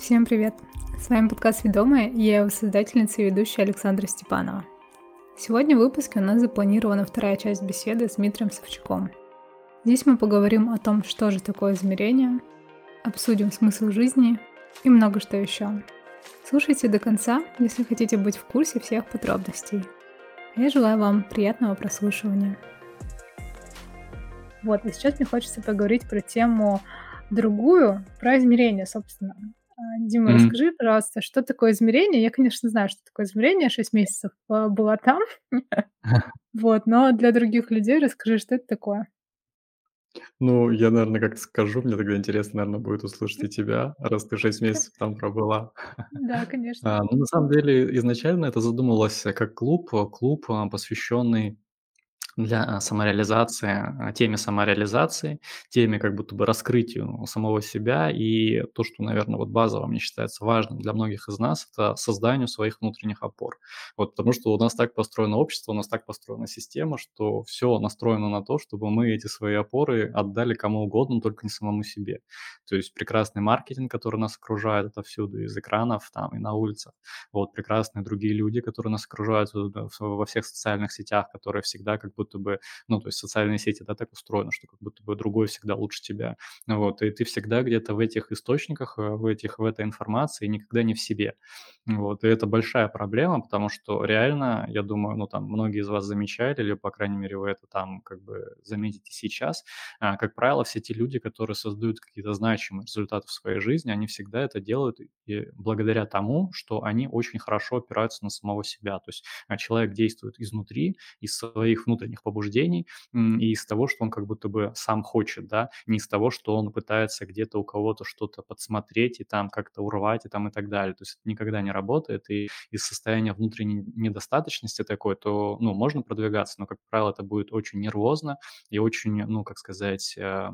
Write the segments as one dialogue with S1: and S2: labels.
S1: Всем привет! С вами подкаст «Ведомая» и я его создательница и ведущая Александра Степанова. Сегодня в выпуске у нас запланирована вторая часть беседы с Дмитрием Савчуком. Здесь мы поговорим о том, что же такое измерение, обсудим смысл жизни и много что еще. Слушайте до конца, если хотите быть в курсе всех подробностей. Я желаю вам приятного прослушивания. Вот, и сейчас мне хочется поговорить про тему другую, про измерение, собственно. Дима,
S2: Мгм.
S1: расскажи, пожалуйста, что такое измерение? Я, конечно, знаю, что такое измерение, 6 месяцев а, была там. Вот, но для других людей расскажи, что это такое.
S2: Ну, я, наверное, как скажу, мне тогда интересно, наверное, будет услышать и тебя, раз ты 6 месяцев там пробыла.
S1: Да, конечно.
S2: А, ну, на самом деле, изначально это задумывалось э, как клуб, клуб, а, посвященный Для, а, самореализации, а, теме самореализации, теме как будто бы раскрытию самого себя. И то, что, наверное, вот базово мне считается важным для многих из нас, это созданию своих внутренних опор. Вот потому что у нас так построено общество, у нас так построена система, что все настроено на то, чтобы мы эти свои опоры отдали кому угодно, только не самому себе. То есть прекрасный маркетинг, который нас окружает отовсюду, из экранов там и на улицах. Вот прекрасные другие люди, которые нас окружают, э, во всех социальных сетях, которые всегда как будто бы, ну, то есть социальные сети, да, так устроены, что как будто бы другой всегда лучше тебя. Вот, и ты всегда где-то в этих источниках, э, в этих в этой информации, никогда не в себе. Вот, и это большая проблема, потому что реально, я думаю, ну, там многие из вас замечали, или, по крайней мере, вы это там как бы заметите сейчас, а, как правило, все те люди, которые создают какие-то значимые результаты в своей жизни, они всегда это делают и благодаря тому, что они очень хорошо опираются на самого себя. То есть а, человек действует изнутри, из своих внутренних побуждений м, и из того, что он как будто бы сам хочет, да, не из того, что он пытается где-то у кого-то что-то подсмотреть и там как-то урвать и там и так далее. То есть это никогда не работает, и из состояния внутренней недостаточности такой, то, ну, можно продвигаться, но, как правило, это будет очень нервозно и очень, ну, как сказать, э,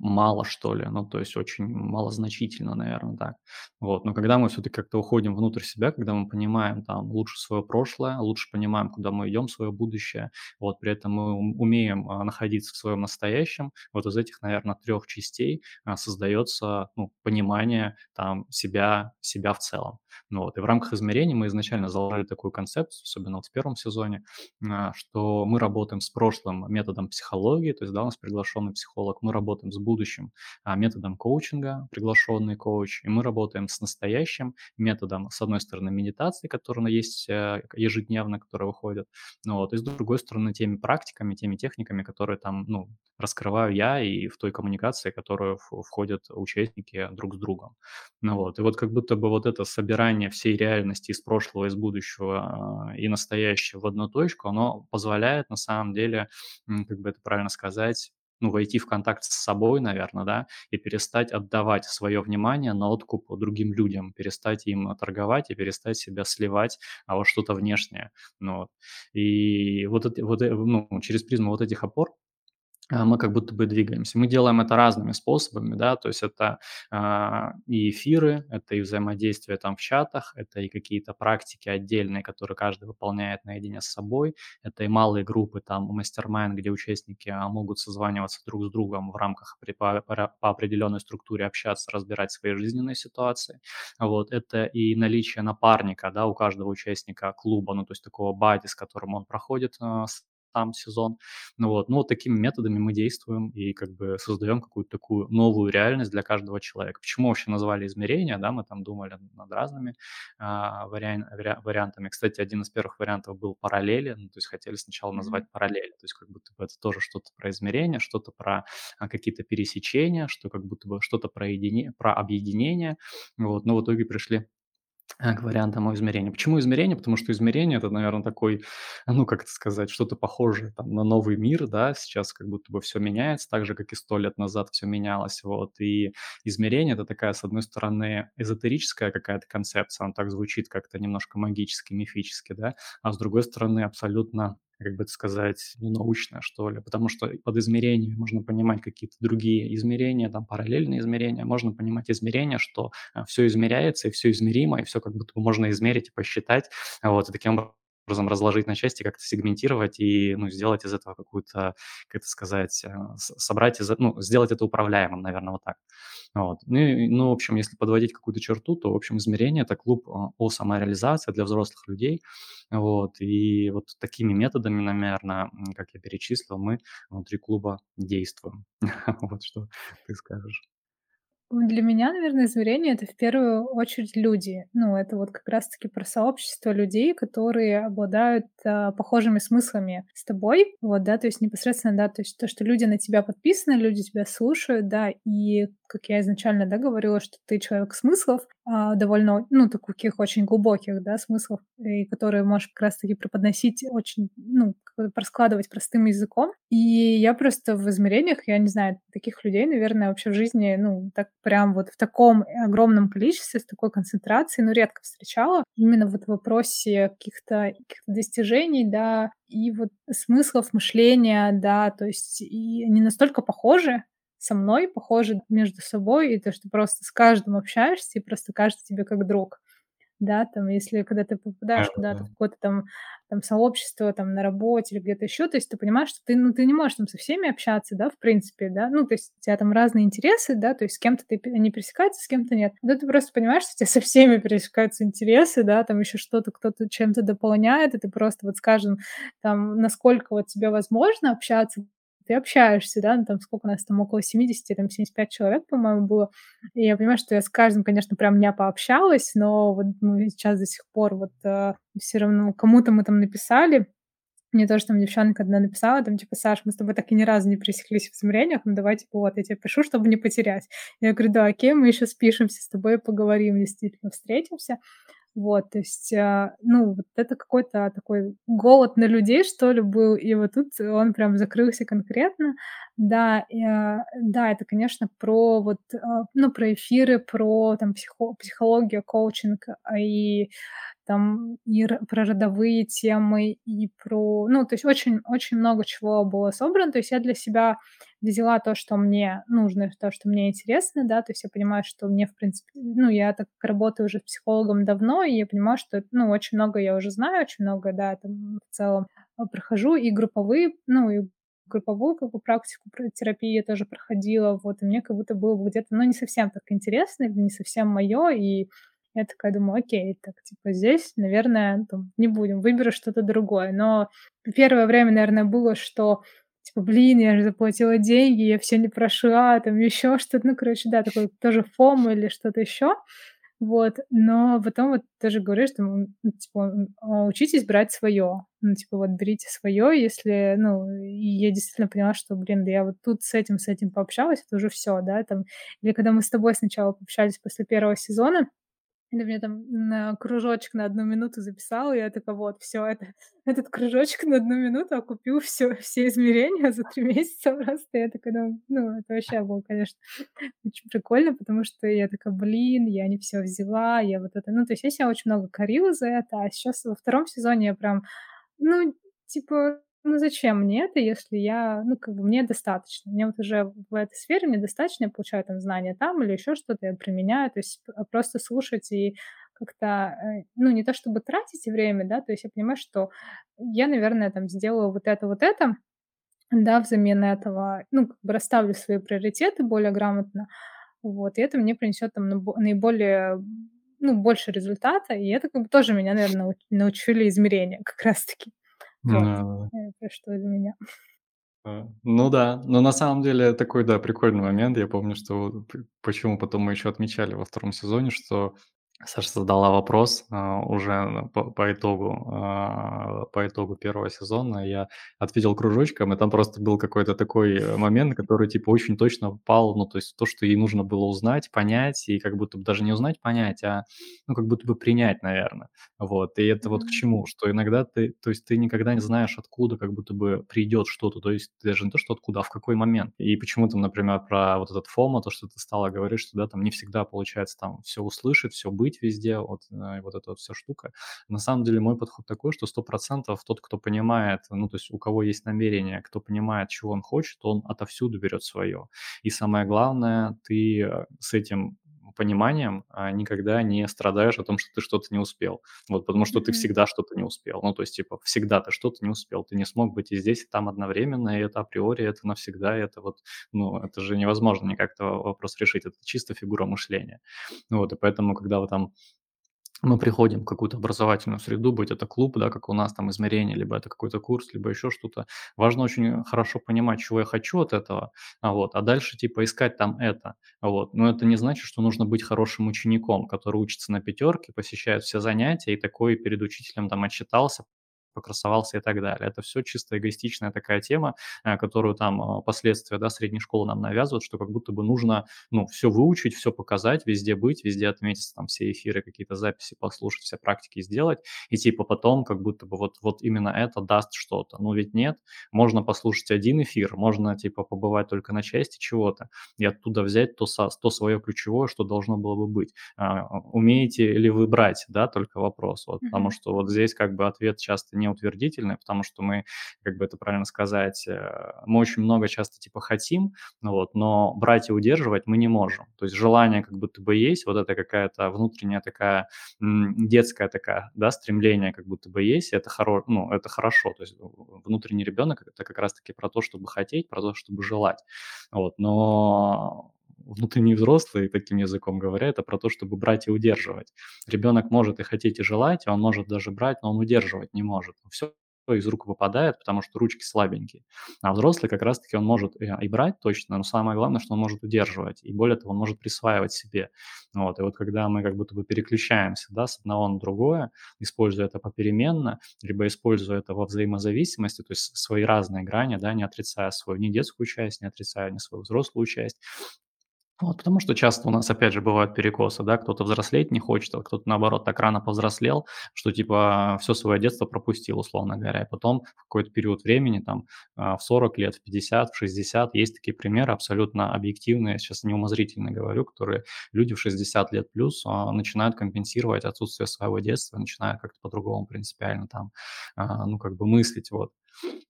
S2: Мало, что ли, ну, то есть очень малозначительно, наверное, так. Вот, но когда мы все-таки как-то уходим внутрь себя, когда мы понимаем там лучше свое прошлое, лучше понимаем, куда мы идем, свое будущее, вот, при этом мы ум- умеем а, находиться в своем настоящем, вот из этих, наверное, трех частей а, создается, ну, понимание там себя, себя в целом. Ну, вот, и в рамках измерений мы изначально заложили такую концепцию, особенно вот в первом сезоне, а, что мы работаем с прошлым методом психологии, то есть, да, у нас приглашенный психолог, мы работаем с будущим а, методом коучинга, приглашенный коуч, и мы работаем с настоящим методом, с одной стороны, медитации, которая есть э, ежедневно, которые выходят, ну, вот, и с другой стороны, теми практиками, теми техниками, которые там, ну, раскрываю я и в той коммуникации, которую входят участники друг с другом. Ну вот, и вот как будто бы вот это собирание всей реальности из прошлого, из будущего а, и настоящего в одну точку, оно позволяет на самом деле, как бы это правильно сказать, ну, войти в контакт с собой, наверное, да, и перестать отдавать свое внимание на откуп другим людям, перестать им торговать и перестать себя сливать а во что-то внешнее. Ну, вот. И вот, это, вот э, ну, через призму вот этих опор мы как будто бы двигаемся. Мы делаем это разными способами, да, то есть это а, и эфиры, это и взаимодействие там в чатах, это и какие-то практики отдельные, которые каждый выполняет наедине с собой, это и малые группы там мастер где участники а, могут созваниваться друг с другом в рамках по, по определенной структуре общаться, разбирать свои жизненные ситуации. Вот, это и наличие напарника, да, у каждого участника клуба, ну, то есть такого бади, с которым он проходит а, сам сезон. Ну вот, ну вот такими методами мы действуем и как бы создаем какую-то такую новую реальность для каждого человека. Почему вообще назвали измерения, да, мы там думали над разными а, вариан- вариа- вариантами. Кстати, один из первых вариантов был параллели, ну, то есть хотели сначала назвать параллели, то есть как будто бы это тоже что-то про измерения, что-то про а, какие-то пересечения, что как будто бы что-то про, едини- про объединение, вот, но в итоге пришли к вариантам измерения. Почему измерение? Потому что измерение- это, наверное, такой, ну, как это сказать, что-то похожее там на новый мир, да. Сейчас как будто бы все меняется так же, как и 100 лет назад все менялось, вот. И измерение- это такая, с одной стороны, эзотерическая какая-то концепция, она так звучит как-то немножко магически, мифически, да, а с другой стороны, абсолютно как бы это сказать, ну, научное, что ли. Потому что под измерениями можно понимать какие-то другие измерения, там параллельные измерения. Можно понимать измерения, что все измеряется, и все измеримо, и все как будто бы можно измерить и посчитать. Вот, и таким образом разложить на части, как-то сегментировать и, ну, сделать из этого какую-то, как это сказать, э, собрать из ну, сделать это управляемым, наверное, вот так. Вот. Ну, и, ну, в общем, если подводить какую-то черту, то, в общем, измерение– это клуб а, о самореализации для взрослых людей. Вот. И вот такими методами, наверное, как я перечислил, мы внутри клуба действуем. Вот что ты скажешь.
S1: Для меня, наверное, измерение- это в первую очередь люди. Ну, это вот как раз таки про сообщество людей, которые обладают, а, похожими смыслами с тобой. Вот, да, то есть непосредственно, да, то есть то, что люди на тебя подписаны, люди тебя слушают, да, и как я изначально, да, говорила, что ты человек смыслов, а, довольно, ну, таких очень глубоких, да, смыслов, и которые можешь как раз-таки преподносить очень, ну, проскладывать простым языком. И я просто в измерениях, я не знаю, таких людей, наверное, вообще в жизни, ну, так прям вот в таком огромном количестве, с такой концентрацией, ну, редко встречала. Именно вот в вопросе каких-то каких достижений, да, и вот смыслов мышления, да, то есть и они настолько похожи, со мной похожи между собой, и то, что просто с каждым общаешься, и просто кажется тебе как друг. Да, там, если когда ты попадаешь куда-то в какое-то там, там сообщество, там, на работе или где-то еще, то есть ты понимаешь, что ты, ну, ты не можешь там со всеми общаться, да, в принципе, да, ну, то есть у тебя там разные интересы, да, то есть с кем-то ты не пересекаются, с кем-то нет. Да ты просто понимаешь, что у тебя со всеми пересекаются интересы, да, там еще что-то кто-то чем-то дополняет, и ты просто вот скажем, там, насколько вот тебе возможно общаться, ты общаешься, да, ну, там сколько у нас там, около 70, там 75 человек, по-моему, было. И я понимаю, что я с каждым, конечно, прям не пообщалась, но вот мы сейчас до сих пор вот э, все равно кому-то мы там написали, мне тоже там девчонка одна написала, там, типа, Саш, мы с тобой так и ни разу не пересеклись в измерениях, ну давай, типа, вот, я тебе пишу, чтобы не потерять. Я говорю, да, окей, мы еще спишемся с тобой, поговорим, действительно, встретимся. Вот, то есть, а, ну, вот это какой-то такой голод на людей, что ли, был, и вот тут он прям закрылся конкретно. Да, и, а, да, это, конечно, про вот, а, ну, про эфиры, про там психо психологию, коучинг, и там и про родовые темы, и про... Ну, то есть очень, очень много чего было собрано. То есть я для себя взяла то, что мне нужно, то, что мне интересно, да, то есть я понимаю, что мне, в принципе, ну, я так работаю уже психологом давно, и я понимаю, что, ну, очень много я уже знаю, очень много, да, там в целом а, прохожу, и групповые, ну, и групповую как бы практику терапии я тоже проходила, вот, и мне как будто было бы где-то, ну, не совсем так интересно, не совсем мое, и я такая думаю, окей, так, типа, здесь, наверное, там, не будем, выберу что-то другое. Но первое время, наверное, было, что типа, блин, я же заплатила деньги, я все не прошла, там еще что-то, ну, короче, да, такой тоже фом или что-то еще, вот, но потом вот тоже говорю, что, ну, типа, а, учитесь брать свое, ну, типа, вот берите свое, если, ну, и я действительно поняла, что, блин, да я вот тут с этим, с этим пообщалась, это уже все, да, там, или когда мы с тобой сначала пообщались после первого сезона, или мне там на кружочек на одну минуту записала, и я такая, вот, все это, этот кружочек на одну минуту окупил все все измерения за три месяца просто. Я такая думаю, ну, это вообще было, конечно, очень прикольно, потому что я такая, блин, я не все взяла, я вот это... Ну, то есть я себя очень много корила за это, а сейчас во втором сезоне я прям, ну, типа, ну зачем мне это, если я, ну, как бы мне достаточно. Мне вот уже в этой сфере мне достаточно, я получаю там знания там или еще что-то, я применяю, то есть а, просто слушать и как-то, э, ну, не то чтобы тратить время, да, то есть я понимаю, что я, наверное, там сделаю вот это, вот это, да, взамен этого, ну, как бы расставлю свои приоритеты более грамотно, вот, и это мне принесет там наиболее ну, больше результата, и это как бы тоже меня, наверное, научили измерения как раз-таки. Вот.
S2: Да.
S1: Это что для меня.
S2: А, ну да, но на самом деле такой, да, прикольный момент. Я помню, что почему потом мы еще отмечали во втором сезоне, что Саша задала вопрос, а, уже по по итогу, а, по итогу первого сезона. Я ответил кружочком, и там просто был какой-то такой, э, момент, который, типа, очень точно попал, ну, то есть то, что ей нужно было узнать, понять, и как будто бы даже не узнать, понять, а, ну, как будто бы принять, наверное. Вот, и это вот к чему? Что иногда ты то есть ты никогда не знаешь, откуда как будто бы придет что-то, то есть даже не то, что откуда, а в какой момент. И почему то например, про вот этот FOMO, то, что ты стала говорить, что, да, там не всегда получается там все услышать, все быть, быть везде, вот, э, вот эта вот вся штука. На самом деле мой подход такой, что 100% тот, кто понимает, ну, то есть у кого есть намерение, кто понимает, чего он хочет, он отовсюду берет свое. И самое главное, ты э, с этим пониманием а, никогда не страдаешь о том, что ты что-то не успел. Вот, потому что ты всегда что-то не успел. Ну, то есть, типа, всегда ты что-то не успел. Ты не смог быть и здесь, и там одновременно, и это априори, это навсегда, и это вот, ну, это же невозможно никак этого вопрос решить. Это чисто фигура мышления. Вот, и поэтому, когда вы там мы приходим в какую-то образовательную среду, будь это клуб, да, как у нас там измерение, либо это какой-то курс, либо еще что-то. Важно очень хорошо понимать, чего я хочу от этого, а вот, а дальше типа искать там это, вот. Но это не значит, что нужно быть хорошим учеником, который учится на пятерке, посещает все занятия и такой перед учителем там отчитался, покрасовался и так далее. Это все чисто эгоистичная такая тема, э, которую там э, последствия да, средней школы нам навязывают, что как будто бы нужно ну, все выучить, все показать, везде быть, везде отметиться, там все эфиры, какие-то записи послушать, все практики сделать, и типа потом как будто бы вот, вот именно это даст что-то. Ну ведь нет, можно послушать один эфир, можно типа побывать только на части чего-то и оттуда взять то, то свое ключевое, что должно было бы быть. А, умеете ли вы брать, да, только вопрос, вот, mm-hmm. потому что вот здесь как бы ответ часто не утвердительное, потому что мы, как бы это правильно сказать, э, мы очень много часто типа хотим, вот, но брать и удерживать мы не можем. То есть желание как будто бы есть, вот это какая-то внутренняя такая детская такая, да, стремление как будто бы есть, это, хоро, ну, это хорошо. То есть внутренний ребенок это как раз-таки про то, чтобы хотеть, про то, чтобы желать. Вот, но внутренний взрослый, таким языком говоря, это про то, чтобы брать и удерживать. Ребенок может и хотеть, и желать, он может даже брать, но он удерживать не может. Все из рук выпадает, потому что ручки слабенькие. А взрослый как раз-таки он может и брать точно, но самое главное, что он может удерживать. И более того, он может присваивать себе. Вот. И вот когда мы как будто бы переключаемся да, с одного на другое, используя это попеременно, либо используя это во взаимозависимости, то есть свои разные грани, да, не отрицая свою ни детскую часть, не отрицая ни свою взрослую часть, вот, потому что часто у нас, опять же, бывают перекосы, да, кто-то взрослеть не хочет, а кто-то, наоборот, так рано повзрослел, что, типа, все свое детство пропустил, условно говоря, и потом в какой-то период времени, там, а, в 40 лет, в 50, в 60, есть такие примеры абсолютно объективные, сейчас не умозрительно говорю, которые люди в 60 лет плюс а, начинают компенсировать отсутствие своего детства, начинают как-то по-другому принципиально там, а, ну, как бы мыслить, вот.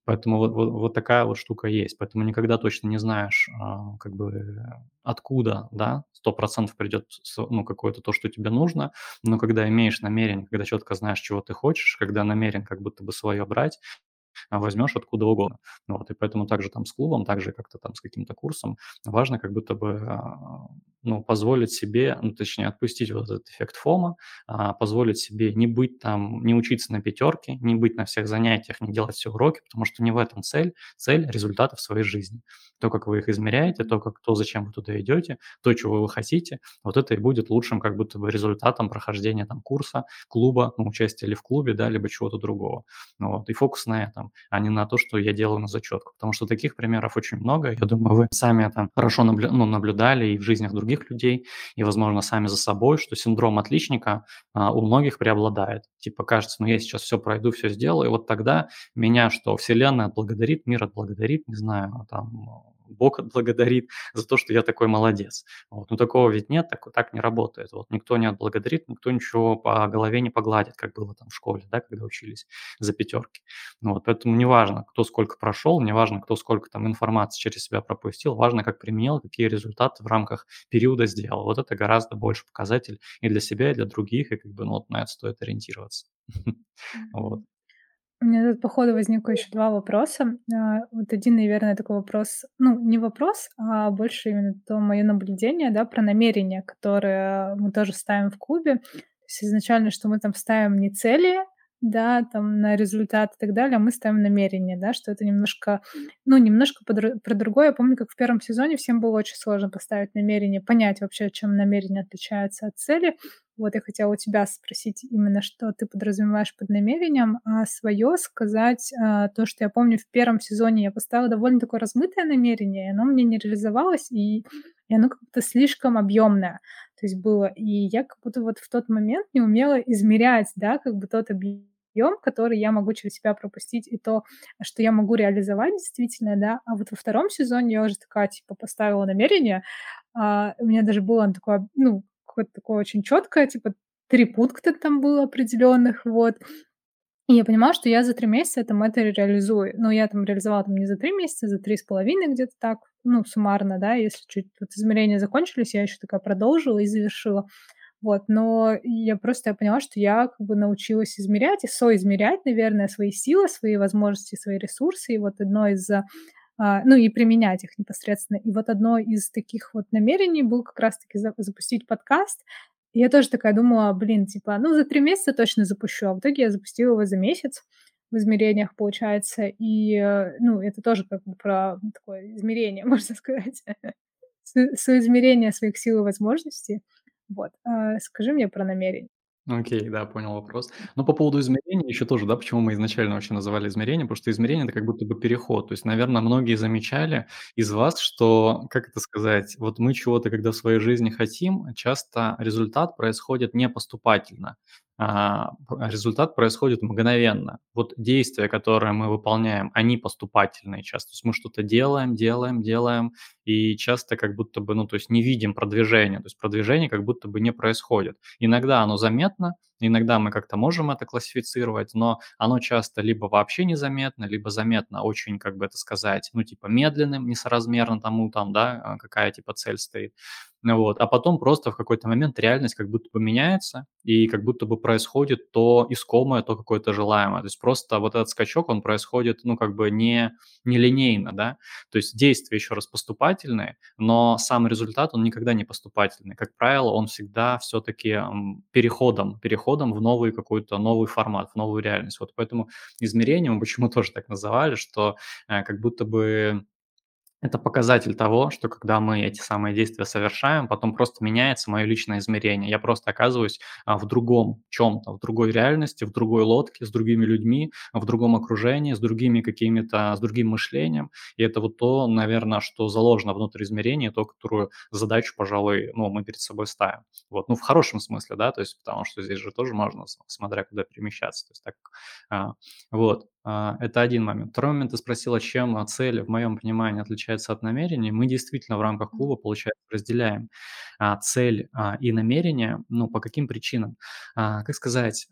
S2: Поэтому вот, вот, вот такая вот штука есть. Поэтому никогда точно не знаешь, а, как бы откуда, да, сто процентов придет ну, какое-то то, что тебе нужно, но когда имеешь намерение, когда четко знаешь, чего ты хочешь, когда намерен как будто бы свое брать, возьмешь откуда угодно. Вот, и поэтому также там с клубом, также как-то там с каким-то курсом важно как будто бы а, ну, позволить себе, ну, точнее, отпустить вот этот эффект фома, а, позволить себе не быть там, не учиться на пятерке, не быть на всех занятиях, не делать все уроки, потому что не в этом цель, цель результата в своей жизни. То, как вы их измеряете, то, как, то, зачем вы туда идете, то, чего вы хотите, вот это и будет лучшим как будто бы результатом прохождения там курса, клуба, ну, участия ли в клубе, да, либо чего-то другого. Вот, и фокус на этом, а не на то, что я делаю на зачетку, потому что таких примеров очень много, я думаю, вы сами это хорошо наблю- ну, наблюдали и в жизнях других людей, и, возможно, сами за собой, что синдром отличника а, у многих преобладает. Типа кажется, ну я сейчас все пройду, все сделаю, и вот тогда меня что, Вселенная отблагодарит, мир отблагодарит, не знаю, там Бог отблагодарит за то, что я такой молодец. Вот. Но такого ведь нет, так, так не работает. Вот. Никто не отблагодарит, никто ничего по голове не погладит, как было там в школе, да, когда учились за пятерки. Ну вот. Поэтому неважно, кто сколько прошел, неважно, кто сколько там информации через себя пропустил, важно, как применил, какие результаты в рамках периода сделал. Вот это гораздо больше показатель и для себя, и для других, и как бы ну, вот на это стоит ориентироваться. Вот.
S1: У меня тут, по ходу, возникло еще два вопроса. А, вот один, наверное, такой вопрос, ну, не вопрос, а больше именно то мое наблюдение, да, про намерения, которые мы тоже ставим в клубе. То есть изначально, что мы там ставим не цели, да, там на результат и так далее, а мы ставим намерение, да, что это немножко, ну, немножко про другое. Я помню, как в первом сезоне всем было очень сложно поставить намерение, понять вообще, чем намерение отличается от цели. Вот я хотела у тебя спросить именно, что ты подразумеваешь под намерением, а свое сказать а, то, что я помню в первом сезоне я поставила довольно такое размытое намерение, и оно мне не реализовалось, и, и оно как-то слишком объемное. То есть было. И я как будто вот в тот момент не умела измерять, да, как бы тот объем, который я могу через себя пропустить, и то, что я могу реализовать действительно, да. А вот во втором сезоне я уже такая, типа, поставила намерение, а, у меня даже было такое, ну, какое-то такое очень четкое, типа три пункта там было определенных, вот. И я понимала, что я за три месяца там это реализую. Но я там реализовала там не за три месяца, за три с половиной где-то так, ну, суммарно, да, если чуть вот измерения закончились, я еще такая продолжила и завершила. Вот, но я просто я поняла, что я как бы научилась измерять и соизмерять, наверное, свои силы, свои возможности, свои ресурсы. И вот одно из, а, ну и применять их непосредственно. И вот одно из таких вот намерений был как раз-таки за запустить подкаст. И я тоже такая думала, блин, типа, ну за 3 месяца точно запущу, а в итоге я запустила его за месяц в измерениях, получается. И, э, ну, это тоже как бы про такое измерение, можно сказать, со соизмерение своих сил и возможностей. Вот, а, скажи мне про намерение.
S2: Окей, да, понял вопрос. Но по поводу измерения еще тоже, да, почему мы изначально вообще называли измерение, потому что измерение- это как будто бы переход. То есть, наверно, многие замечали из вас, что, как это сказать, вот мы чего-то, когда в своей жизни хотим, часто результат происходит не поступательно, результат происходит мгновенно. Вот действия, которые мы выполняем, они поступательные часто. То есть мы что-то делаем, делаем, делаем и часто как будто бы, ну, то есть не видим продвижения, то есть продвижение как будто бы не происходит. Иногда оно заметно, иногда мы как-то можем это классифицировать, но оно часто либо вообще незаметно, либо заметно очень, как бы это сказать, ну, типа медленным, несоразмерно тому там, да, а, какая типа цель стоит. Вот, а потом просто в какой-то момент реальность как будто бы меняется, и как будто бы происходит то искомое, то какое-то желаемое. То есть просто вот этот скачок, он происходит, ну, как бы не нелинейно, да. То есть действия, еще раз, поступательные, но сам результат, он никогда не поступательный. Как правило, он всегда все-таки, переходом переходом в новый какой-то новый формат, в новую реальность. Вот поэтому измерение мы почему тоже так называли, что, э, как будто бы это показатель того, что когда мы эти самые действия совершаем, потом просто меняется мое личное измерение. Я просто оказываюсь, а, в другом чём-то, в другой реальности, в другой лодке, с другими людьми, в другом окружении, с другими какими-то с другим мышлением. И это вот то, наверно, что заложено внутрь измерения, то, которую задачу, пожалуй, ну, мы перед собой ставим. Вот, ну, в хорошем смысле, да, то есть потому что здесь же тоже можно, смотря куда перемещаться. То есть так, а, вот. А, это один момент. Второй момент, ты спросила, чем, а, цель, в моем понимании, отличается от намерений. Мы действительно в рамках клуба, получается, разделяем, а, цель, и намерение. Ну, по каким причинам? Как сказать,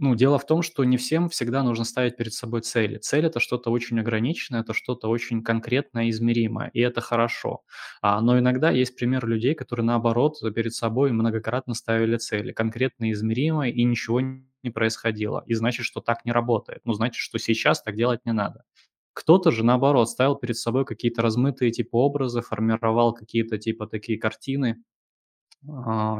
S2: ну, дело в том, что не всем всегда нужно ставить перед собой цели. Цель- это что-то очень ограниченное, это что-то очень конкретное измеримое, и это хорошо. А, но иногда есть пример людей, которые, наоборот, перед собой многократно ставили цели, конкретно измеримые, и ничего не происходило. И значит, что так не работает. Ну, значит, что сейчас так делать не надо. Кто-то же, наоборот, ставил перед собой какие-то размытые типа образы, формировал какие-то типа такие картины,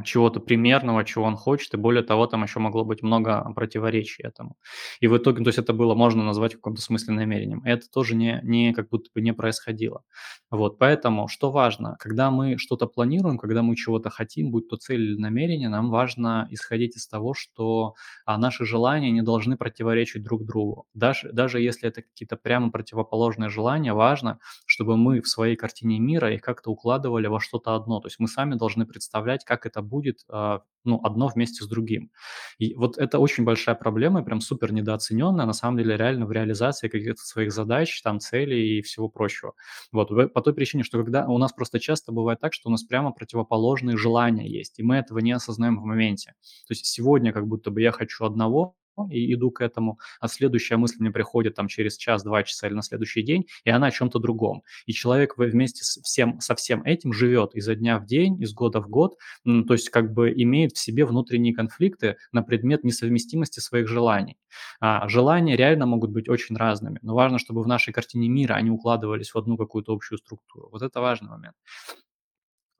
S2: чего-то примерного, чего он хочет, и более того, там еще могло быть много противоречий этому. И в итоге, то есть это было можно назвать каком-то смысле намерением. Это тоже не не как будто бы не происходило. Вот, поэтому что важно? Когда мы что-то планируем, когда мы чего-то хотим, будь то цель или намерение, нам важно исходить из того, что, а, наши желания не должны противоречить друг другу. Даже даже если это какие-то прямо противоположные желания, важно, чтобы мы в своей картине мира их как-то укладывали во что-то одно. То есть мы сами должны представлять, как это будет, а, ну, одно вместе с другим. И вот это очень большая проблема, прям супер недооцененная, на самом деле реально в реализации каких-то своих задач, там, целей и всего прочего. Вот по той причине, что когда у нас просто часто бывает так, что у нас прямо противоположные желания есть, и мы этого не осознаем в моменте. То есть сегодня как будто бы я хочу одного и иду к этому, а следующая мысль мне приходит там через час, 2 часа или на следующий день, и она о чём-то другом. И человек вместе с всем со всем этим живет изо дня в день, из года в год, то есть как бы имеет в себе внутренние конфликты на предмет несовместимости своих желаний. А, желания реально могут быть очень разными, но важно, чтобы в нашей картине мира они укладывались в одну какую-то общую структуру. Вот это важный момент.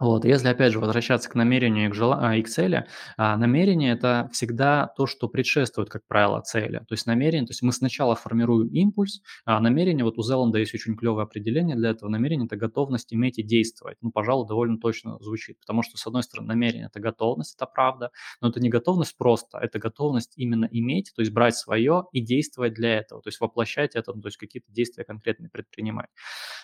S2: Вот, если опять же возвращаться к намерению и к жела а, и к цели, а, намерение- это всегда то, что предшествует, как правило, цели. То есть намерение, то есть мы сначала формируем импульс, а намерение, вот у Зеланда есть очень клевое определение для этого: намерение- это готовность иметь и действовать. Ну, пожалуй, довольно точно звучит, потому что, с одной стороны, намерение- это готовность, это правда, но это не готовность просто, это готовность именно иметь, то есть брать свое и действовать для этого, то есть воплощать это, ну, то есть какие-то действия конкретные предпринимать.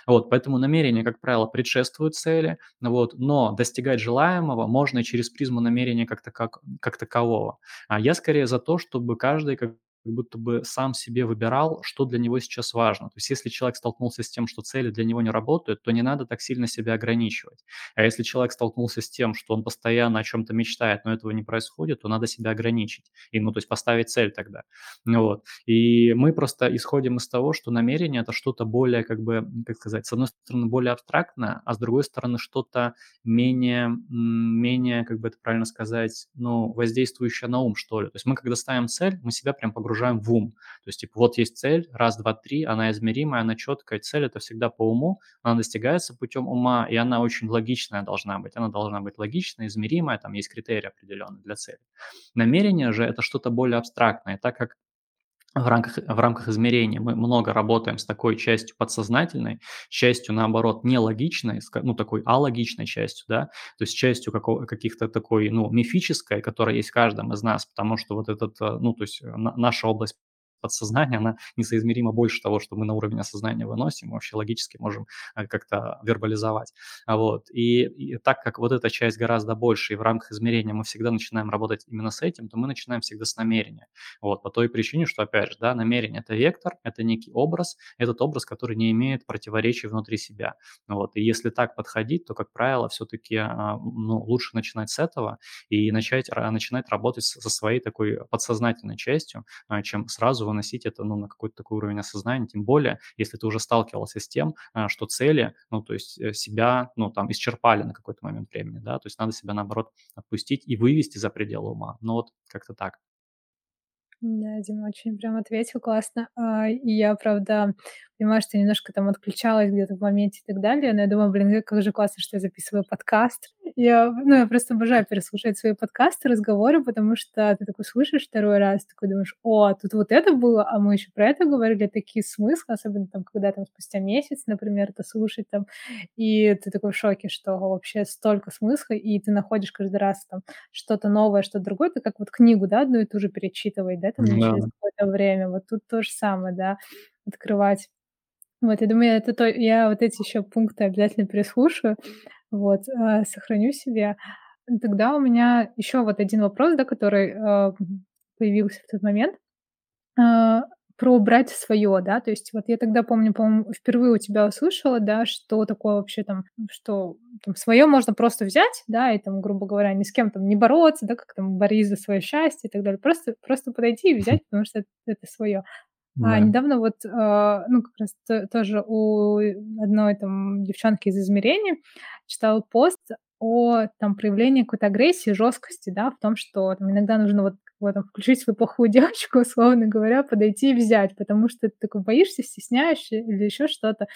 S2: Вот, поэтому намерение, как правило, предшествует цели, вот, но достигать желаемого можно и через призму намерения как така как такового. А я скорее за то, чтобы каждый как будто бы сам себе выбирал, что для него сейчас важно. То есть если человек столкнулся с тем, что цели для него не работают, то не надо так сильно себя ограничивать. А если человек столкнулся с тем, что он постоянно о чем-то мечтает, но этого не происходит, то надо себя ограничить. И, ну, то есть поставить цель тогда. Ну, вот. И мы просто исходим из того, что намерение – это что-то более, как бы, как сказать, с одной стороны, более абстрактное, а с другой стороны, что-то менее, менее, как бы это правильно сказать, ну, воздействующее на ум, что ли. То есть мы, когда ставим цель, мы себя прям погружаем в ум. То есть, типа, вот есть цель, раз, два, три, она измеримая, она четкая. Цель – это всегда по уму, она достигается путем ума, и она очень логичная должна быть. Она должна быть логичная, измеримая, там есть критерии определенные для цели. Намерение же – это что-то более абстрактное, так как в рамках, в рамках измерения. Мы много работаем с такой частью подсознательной, частью, наоборот, нелогичной, ну, такой алогичной частью, да, то есть частью какого, каких-то такой, ну, мифической, которая есть в каждом из нас, потому что вот этот, э, ну, то есть э, наша область подсознания, она несоизмеримо больше того, что мы на уровень осознания выносим, вообще логически можем э, как-то вербализовать. А вот. И, и так как вот эта часть гораздо больше, и в рамках измерения мы всегда начинаем работать именно с этим, то мы начинаем всегда с намерения. Вот. По той причине, что, опять же, да, намерение – это вектор, это некий образ, этот образ, который не имеет противоречий внутри себя. Вот. И если так подходить, то, как правило, все-таки а, ну, лучше начинать с этого и начать, начинать работать со своей такой подсознательной частью, а, чем сразу выносить это ну, на какой-то такой уровень осознания, тем более, если ты уже сталкивался с тем, а, что цели, ну, то есть э, себя, ну, там, исчерпали на какой-то момент времени, да, то есть надо себя, наоборот, отпустить и вывести за пределы ума. Ну, вот как-то так.
S1: Да, Дима очень прям ответил классно. А, и я, правда, понимаю, что немножко там отключалась где-то в моменте и так далее, но я думаю, блин, как же классно, что я записываю подкаст. Я, ну, я просто обожаю переслушать свои подкасты, разговоры, потому что ты такой слышишь второй раз, такой думаешь, о, тут вот это было, а мы еще про это говорили, такие смыслы, особенно там, когда там спустя месяц, например, это слушать там, и ты такой в шоке, что вообще столько смысла, и ты находишь каждый раз там что-то новое, что-то другое, ты как вот книгу, да, одну и ту же перечитывать, да, там да. через какое-то время, вот тут то же самое, да, открывать вот, я думаю, это то я вот эти еще пункты обязательно переслушаю, вот, э, сохраню себе. Тогда у меня еще вот один вопрос, да, который, э, появился в тот момент, э, про брать свое, да. То есть вот я тогда помню, по-моему, впервые у тебя услышала, да, что такое вообще там, что там свое можно просто взять, да, и там, грубо говоря, ни с кем там не бороться, да, как там борись за свое счастье и так далее. Просто просто подойти и взять, потому что это это свое. А недавно вот, а, ну, как раз то тоже у одной там девчонки из измерений читала пост о там проявлении какой-то агрессии, жесткости, да, в том, что там иногда нужно вот вот там включить свою плохую девочку, условно говоря, подойти и взять, потому что ты такой боишься, стесняешься или еще что-то.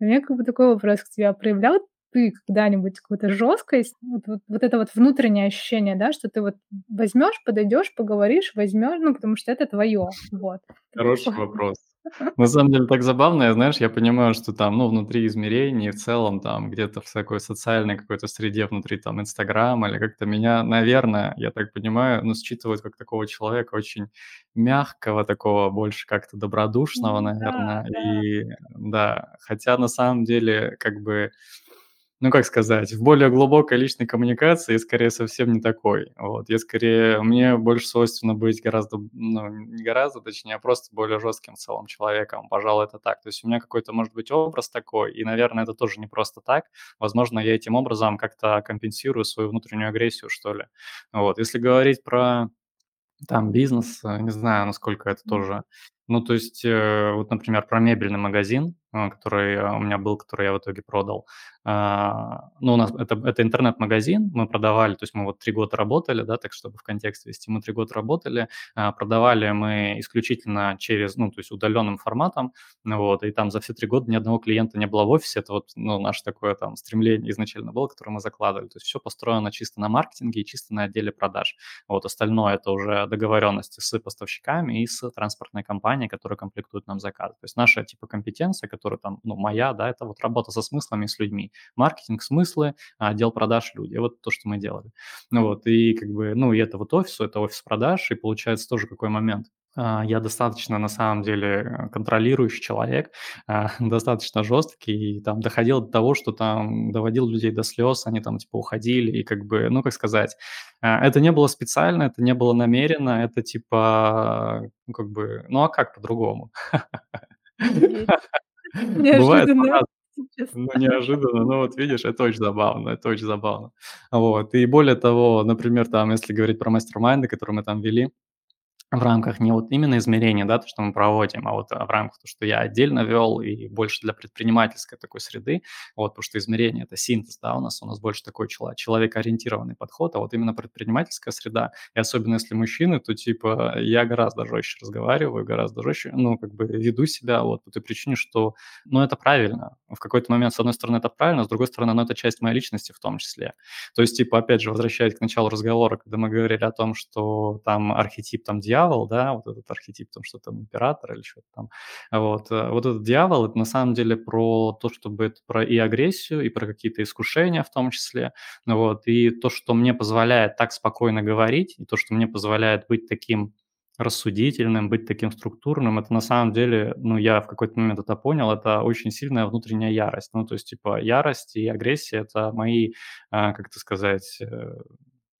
S1: у меня как бы такой вопрос к тебе: а проявлял ты когда-нибудь какую-то жесткость, вот, вот, вот это вот внутреннее ощущение, да, что ты вот возьмешь, подойдешь, поговоришь, возьмешь, ну, потому что это твое, вот.
S2: Хороший вопрос. На самом деле так забавно, знаешь, я понимаю, что там, ну, внутри измерений, в целом там где-то в такой социальной какой-то среде внутри там Инстаграма или как-то меня, наверное, я так понимаю, ну, считывают как такого человека очень мягкого, такого больше как-то добродушного, наверное, да, да. и да, хотя на самом деле как бы ну, как сказать, в более глубокой личной коммуникации я скорее совсем не такой. Вот. Я скорее, мне больше свойственно быть гораздо, ну, не гораздо, точнее, а просто более жестким в целом человеком. Пожалуй, это так. То есть у меня какой-то, может быть, образ такой, и, наверное, это тоже не просто так. Возможно, я этим образом как-то компенсирую свою внутреннюю агрессию, что ли. Вот. Если говорить про там бизнес, э, не знаю, насколько это тоже ну, то есть, э, вот, например, про мебельный магазин, который э, у меня был, который я в итоге продал. А, ну, у нас это, это интернет-магазин, мы продавали, то есть мы вот три года работали, да, так чтобы в контекст вести, мы три года работали, а, продавали мы исключительно через, ну, то есть удаленным форматом, вот, и там за все три года ни одного клиента не было в офисе, это вот, ну, наше такое там стремление изначально было, которое мы закладывали, то есть все построено чисто на маркетинге и чисто на отделе продаж. Вот, остальное это уже договоренности с поставщиками и с транспортной компанией, которая комплектует нам заказ. То есть наша типа компетенция, которая там, ну, моя, да, это вот работа со смыслами, с людьми. Маркетинг, смыслы, отдел продаж, люди. Вот то, что мы делали. Ну вот, и как бы, ну, и это вот офис, это офис продаж, и получается тоже какой момент. А, я достаточно, на самом деле, э, контролирующий человек, а, достаточно жесткий, и там доходил до того, что там доводил людей до слез, они там типа уходили, и как бы, ну, как сказать, а, это не было специально, это не было намеренно, это типа, ну, как бы, ну, а как по-другому? Бывает
S1: Неожиданно.
S2: Ну, неожиданно, но вот видишь, это очень забавно, это очень забавно. Вот, и более того, например, там, если говорить про мастер-майнды, которые мы там вели, в рамках не вот именно измерения, да, то, что мы проводим, а вот, а, в рамках то, что я отдельно вел и больше для предпринимательской такой среды. Вот, потому что измерение- это синтез, да, у нас, у нас больше такой чело человекоориентированный подход, а вот именно предпринимательская среда, и особенно если мужчины, то типа я гораздо жестче разговариваю, гораздо жестче, ну, как бы веду себя вот по той причине, что, ну, это правильно. В какой-то момент, с одной стороны, это правильно, с другой стороны, ну, это часть моей личности в том числе. То есть, типа, опять же, возвращаясь к началу разговора, когда мы говорили о том, что там архетип, там дьявол, да, вот этот архетип, там что там император или что-то там. Вот, э, вот этот дьявол- это на самом деле про то, чтобы это про и агрессию, и про какие-то искушения в том числе. Вот, и то, что мне позволяет так спокойно говорить, и то, что мне позволяет быть таким рассудительным, быть таким структурным, это на самом деле, ну, я в какой-то момент это понял, это очень сильная внутренняя ярость. Ну, то есть, типа, ярость и агрессия- это мои, а, как это сказать, э,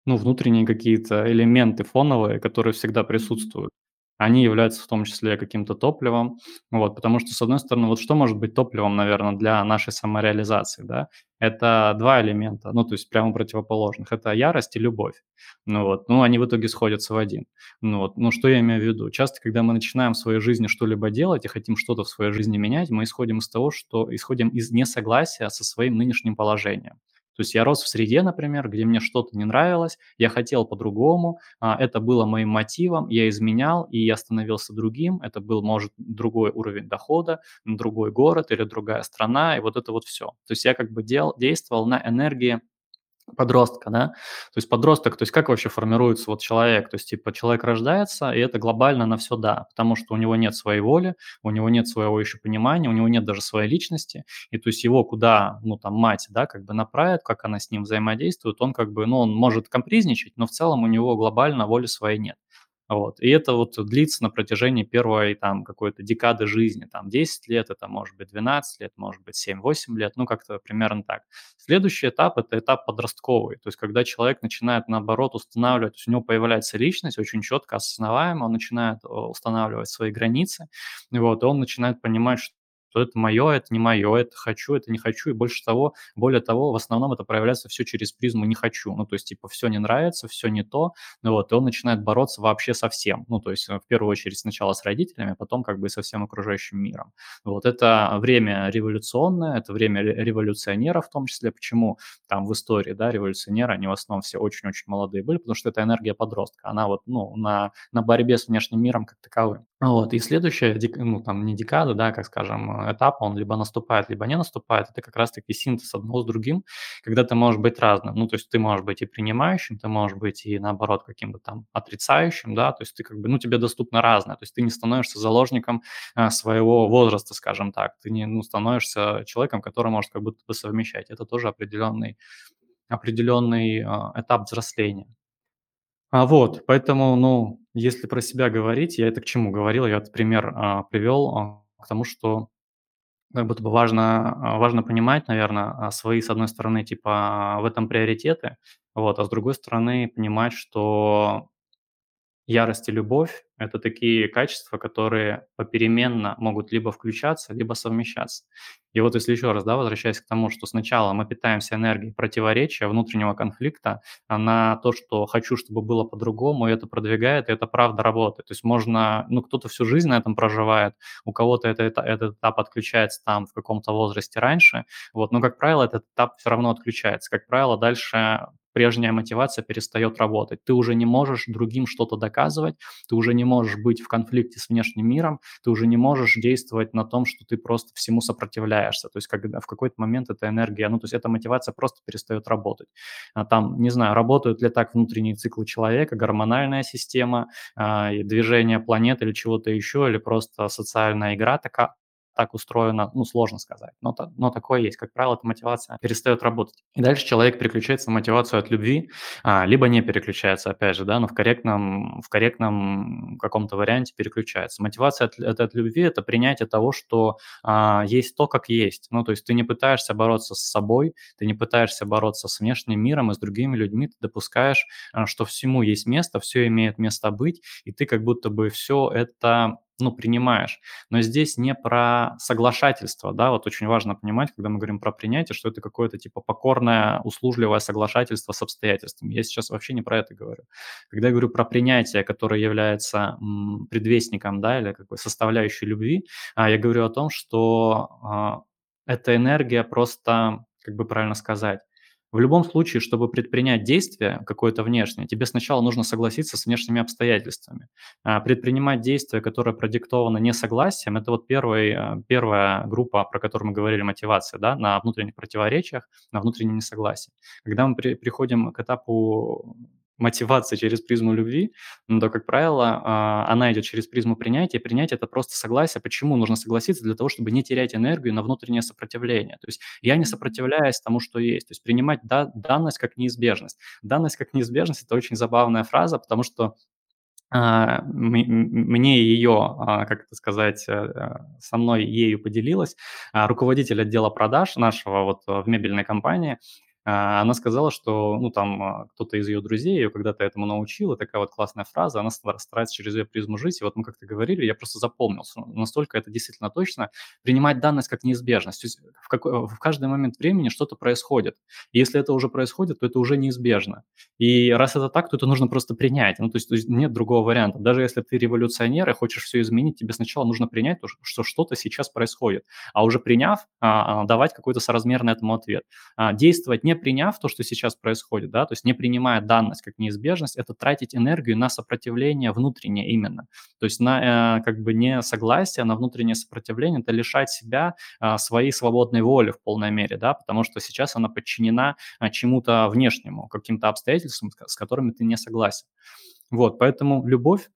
S2: ну, внутренние какие-то элементы фоновые, которые всегда присутствуют. Они являются в том числе каким-то топливом. Вот, потому что, с одной стороны, вот что может быть топливом, наверно, для нашей самореализации, да? Это 2 элемента, ну, то есть прямо противоположных. Это ярость и любовь. Ну вот, ну, они в итоге сходятся в один. Ну вот, ну, что я имею в виду? Часто, когда мы начинаем в своей жизни что-либо делать и хотим что-то в своей жизни менять, мы исходим из того, что исходим из несогласия со своим нынешним положением. То есть я рос в среде, например, где мне что-то не нравилось, я хотел по-другому, а, это было моим мотивом, я изменял, и я становился другим. Это был, может, другой уровень дохода, другой город или другая страна, и вот это вот всё. То есть я как бы дел действовал на энергии подростка, да. То есть подросток, то есть как вообще формируется вот человек? То есть типа человек рождается, и это глобально на всё "да", потому что у него нет своей воли, у него нет своего еще понимания, у него нет даже своей личности. И то есть его куда, ну, там мать, да, как бы направит, как она с ним взаимодействует, он как бы, ну, он может капризничать, но в целом у него глобально воли своей нет. Вот, и это вот длится на протяжении первой там какой-то декады жизни, там 10 лет, это может быть 12 лет, может быть 7-8 лет, ну, как-то примерно так. Следующий этап- это этап подростковый, то есть когда человек начинает, наоборот, устанавливать, то есть у него появляется личность очень четко осознаваемая, он начинает, э, устанавливать свои границы, вот, и он начинает понимать, что это моё, это не моё, это хочу, это не хочу. И больше того, более того, в основном это проявляется всё через призму "не хочу". Ну, то есть, типа, всё не нравится, всё не то. Ну вот, и он начинает бороться вообще со всем. Ну, то есть, э, в первую очередь сначала с родителями, а потом как бы со всем окружающим миром. Вот это время революционное, это время ре революционеров в том числе. Почему там в истории, да, революционеры, они в основном все очень-очень молодые были? Потому что это энергия подростка. Она вот, ну, на на борьбе с внешним миром как таковым. Вот, и следующая ну, там не декада, да, как скажем, э, этап, он либо наступает, либо не наступает. Это как раз таки синтез одного с другим, когда ты можешь быть разным. Ну, то есть ты можешь быть и принимающим, ты можешь быть и, наоборот, каким-то там отрицающим, да, то есть ты как бы, ну, тебе доступно разное. То есть ты не становишься заложником, а, своего возраста, скажем так. Ты не, ну, становишься человеком, который может как будто бы совмещать. Это тоже определенный определенный, а, этап взросления. А, вот, поэтому, ну, если про себя говорить, я это к чему говорил? Я вот пример, а, привел, а, к тому, что как будто бы важно, а, важно понимать, наверно, а, свои, с одной стороны, типа, в этом приоритеты, вот, а с другой стороны, понимать, что ярость и любовь- это такие качества, которые попеременно могут либо включаться, либо совмещаться. И вот если еще раз, да, возвращаясь к тому, что сначала мы питаемся энергией противоречия, внутреннего конфликта, а, на то, что хочу, чтобы было по-другому, и это продвигает, и это правда работает. То есть можно, ну, кто-то всю жизнь на этом проживает, у кого-то это эта этот этап отключается там в каком-то возрасте раньше, вот, но, как правило, этот этап всё равно отключается. Как правило, дальше прежняя мотивация перестает работать. Ты уже не можешь другим что-то доказывать, ты уже не можешь быть в конфликте с внешним миром, ты уже не можешь действовать на том, что ты просто всему сопротивляешься. То есть когда в какой-то момент эта энергия, ну, то есть эта мотивация просто перестает работать. А, там, не знаю, работают ли так внутренние циклы человека, гормональная система, а, движение планет или чего-то еще, или просто социальная игра така так устроено, ну, сложно сказать, но, но такое есть. Как правило, эта мотивация перестает работать. И дальше человек переключается на мотивацию от любви, а, либо не переключается, опять же, да, но в корректном, в корректном каком-то варианте переключается. Мотивация от, от, от любви – это принятие того, что а, есть то, как есть. Ну, то есть ты не пытаешься бороться с собой, ты не пытаешься бороться с внешним миром и с другими людьми, ты допускаешь, а, что всему есть место, все имеет место быть, и ты как будто бы все это ну, принимаешь. Но здесь не про соглашательство, да, вот очень важно понимать, когда мы говорим про принятие, что это какое-то типа покорное, услужливое соглашательство с обстоятельствами. Я сейчас вообще не про это говорю. Когда я говорю про принятие, которое является м, предвестником, да, или как бы составляющей любви, а, я говорю о том, что а, эта энергия просто, как бы правильно сказать, в любом случае, чтобы предпринять действие какое-то внешнее, тебе сначала нужно согласиться с внешними обстоятельствами. А предпринимать действие, которое продиктовано несогласием, это вот первый, а, первая группа, про которую мы говорили, мотивация, да, на внутренних противоречиях, на внутреннем несогласии. Когда мы при, приходим к этапу мотивация через призму любви, но, то, как правило, а, она идет через призму принятия. Принятие – это просто согласие. Почему нужно согласиться? Для того, чтобы не терять энергию на внутреннее сопротивление. То есть я не сопротивляюсь тому, что есть. То есть принимать да, данность как неизбежность. Данность как неизбежность – это очень забавная фраза, потому что а, мне ее, а, как это сказать, э, э, со мной ею поделилась руководитель отдела продаж нашего вот в мебельной компании – она сказала, что, ну, там, а, кто-то из ее друзей ее когда-то этому научил, и такая вот классная фраза, она старается через ее призму жить, и вот мы как-то говорили, я просто запомнился, настолько это действительно точно, принимать данность как неизбежность, то есть в, какой, в каждый момент времени что-то происходит, и если это уже происходит, то это уже неизбежно, и раз это так, то это нужно просто принять, ну, то есть, то есть нет другого варианта, даже если ты революционер и хочешь все изменить, тебе сначала нужно принять, что что-то сейчас происходит, а уже приняв, а, давать какой-то соразмерный этому ответ, действовать не приняв то, что сейчас происходит, да, то есть не принимая данность как неизбежность, это тратить энергию на сопротивление внутреннее именно. То есть на э, как бы не согласие, на внутреннее сопротивление, это лишать себя э, своей свободной воли в полной мере, да, потому что сейчас она подчинена э, чему-то внешнему, каким-то обстоятельствам, с которыми ты не согласен. Вот, поэтому любовь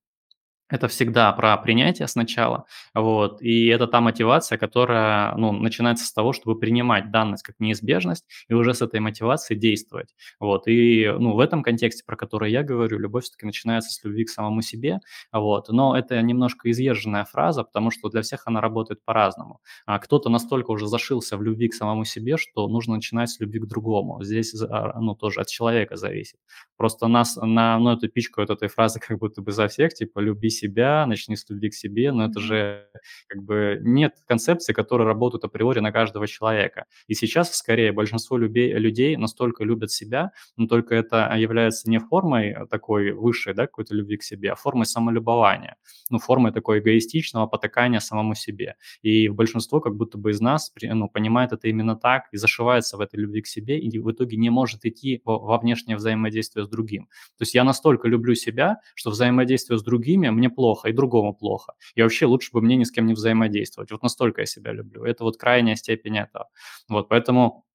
S2: это всегда про принятие сначала, вот, и это та мотивация, которая, ну, начинается с того, чтобы принимать данность как неизбежность и уже с этой мотивацией действовать, вот, и, ну, в этом контексте, про который я говорю, любовь все-таки начинается с любви к самому себе, вот, но это немножко изъезженная фраза, потому что для всех она работает по-разному. А кто-то настолько уже зашился в любви к самому себе, что нужно начинать с любви к другому. Здесь, а, ну, тоже от человека зависит. Просто нас на, ну, эту пичкают этой фразы как будто бы за всех, типа, люби себя, начни с любви к себе, но это же как бы нет концепции, которые работают априори на каждого человека. И сейчас, скорее, большинство людей, людей настолько любят себя, но только это является не формой такой высшей, да, какой-то любви к себе, а формой самолюбования, ну, формой такой эгоистичного потакания самому себе. И большинство как будто бы из нас ну, понимает это именно так и зашивается в этой любви к себе, и в итоге не может идти во внешнее взаимодействие с другим. То есть я настолько люблю себя, что взаимодействие с другими мне плохо, и другому плохо. И вообще лучше бы мне ни с кем не взаимодействовать. Вот настолько я себя люблю. Это вот крайняя степень этого. Вот поэтому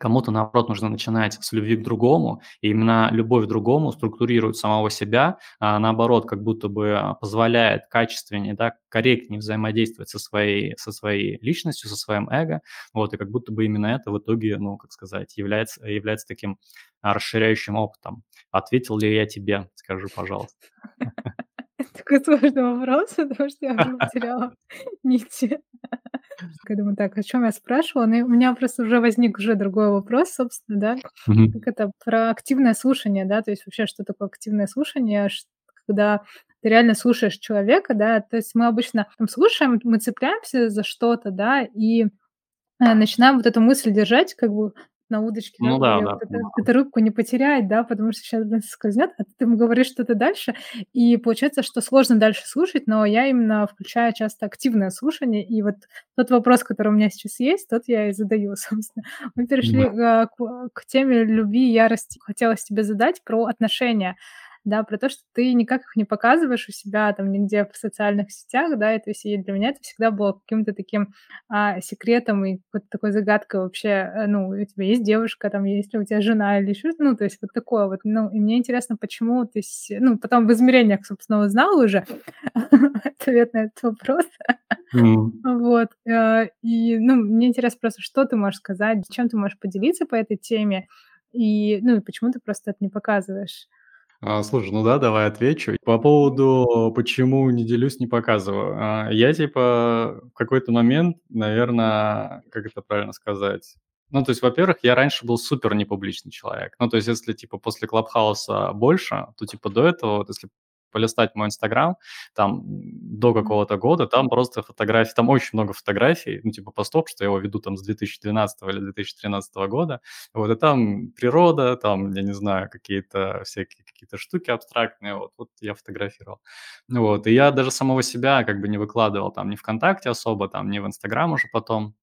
S2: Кому-то, наоборот, нужно начинать с любви к другому, и именно любовь к другому структурирует самого себя, а наоборот, как будто бы а, позволяет качественнее, да, корректнее взаимодействовать со своей, со своей личностью, со своим эго, вот, и как будто бы именно это в итоге, ну, как сказать, является, является таким а, расширяющим опытом. Ответил ли я тебе, скажи, пожалуйста.
S1: Такой сложный вопрос, потому что я потеряла нити. Я думаю, так, о чем я спрашивала? Ну, у меня просто уже возник уже другой вопрос, собственно, да. Как это про активное слушание, да, то есть вообще, что такое активное слушание, когда ты реально слушаешь человека, да, то есть мы обычно там слушаем, мы цепляемся за что-то, да, и э, начинаем вот эту мысль держать, как бы на удочке, да,
S2: Ну да, да,
S1: вот
S2: понимаю.
S1: эту рыбку не потерять, да, потому что сейчас скользнет, а ты ему говоришь что-то дальше, и получается, что сложно дальше слушать, но я именно включаю часто активное слушание, и вот тот вопрос, который у меня сейчас есть, тот я и задаю, собственно. Мы перешли
S2: Мгм.
S1: а, к, к теме любви и ярости. Хотелось тебе задать про отношения да, про то, что ты никак их не показываешь у себя там нигде в социальных сетях, да, и то есть и для меня это всегда было каким-то таким а, секретом и какой-то такой загадкой вообще, э, ну, у тебя есть девушка, там, есть ли у тебя жена или еще, ну, то есть вот такое вот, ну, и мне интересно, почему ты, с- ну, потом в измерениях, собственно, узнала уже ответ на этот вопрос. Вот, э, и, ну, мне интересно просто, что ты можешь сказать, чем ты можешь поделиться по этой теме, и, ну, и почему ты просто это не показываешь?
S2: А, слушай, ну да, давай отвечу. По поводу, почему не делюсь, не показываю. А, я типа в какой-то момент, наверное, как это правильно сказать? Ну, то есть, во-первых, я раньше был супер непубличный человек. Ну, то есть, если типа после Клабхауса больше, то типа до этого, вот если полистать мой Инстаграм, там до какого-то года, там просто фотографии, там очень много фотографий, ну, типа постов, что я его веду там с 2012 или 2013 года, вот, и там природа, там, я не знаю, какие-то всякие какие-то штуки абстрактные, вот, вот я фотографировал. Вот, и я даже самого себя как бы не выкладывал там ни ВКонтакте особо, там, ни в Инстаграм уже потом,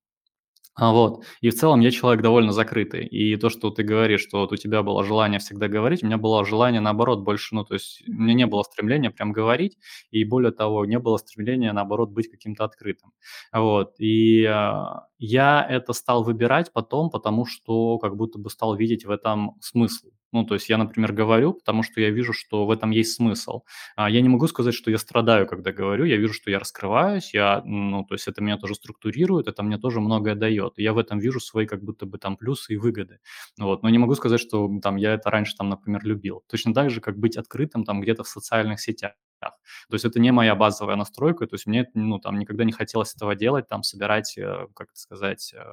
S2: вот. И в целом я человек довольно закрытый. И то, что ты говоришь, что вот у тебя было желание всегда говорить, у меня было желание наоборот больше, ну, то есть у меня не было стремления прям говорить, и более того, не было стремления наоборот быть каким-то открытым. Вот. И а, я это стал выбирать потом, потому что как будто бы стал видеть в этом смысл. Ну, то есть я, например, говорю, потому что я вижу, что в этом есть смысл. А, я не могу сказать, что я страдаю, когда говорю. Я вижу, что я раскрываюсь, я, ну, то есть это меня тоже структурирует, это мне тоже многое дает. Я в этом вижу свои как будто бы там плюсы и выгоды. Вот. Но не могу сказать, что там я это раньше там, например, любил. Точно так же, как быть открытым там где-то в социальных сетях. То есть это не моя базовая настройка, то есть мне, ну, там никогда не хотелось этого делать, там собирать, э, как это сказать, э,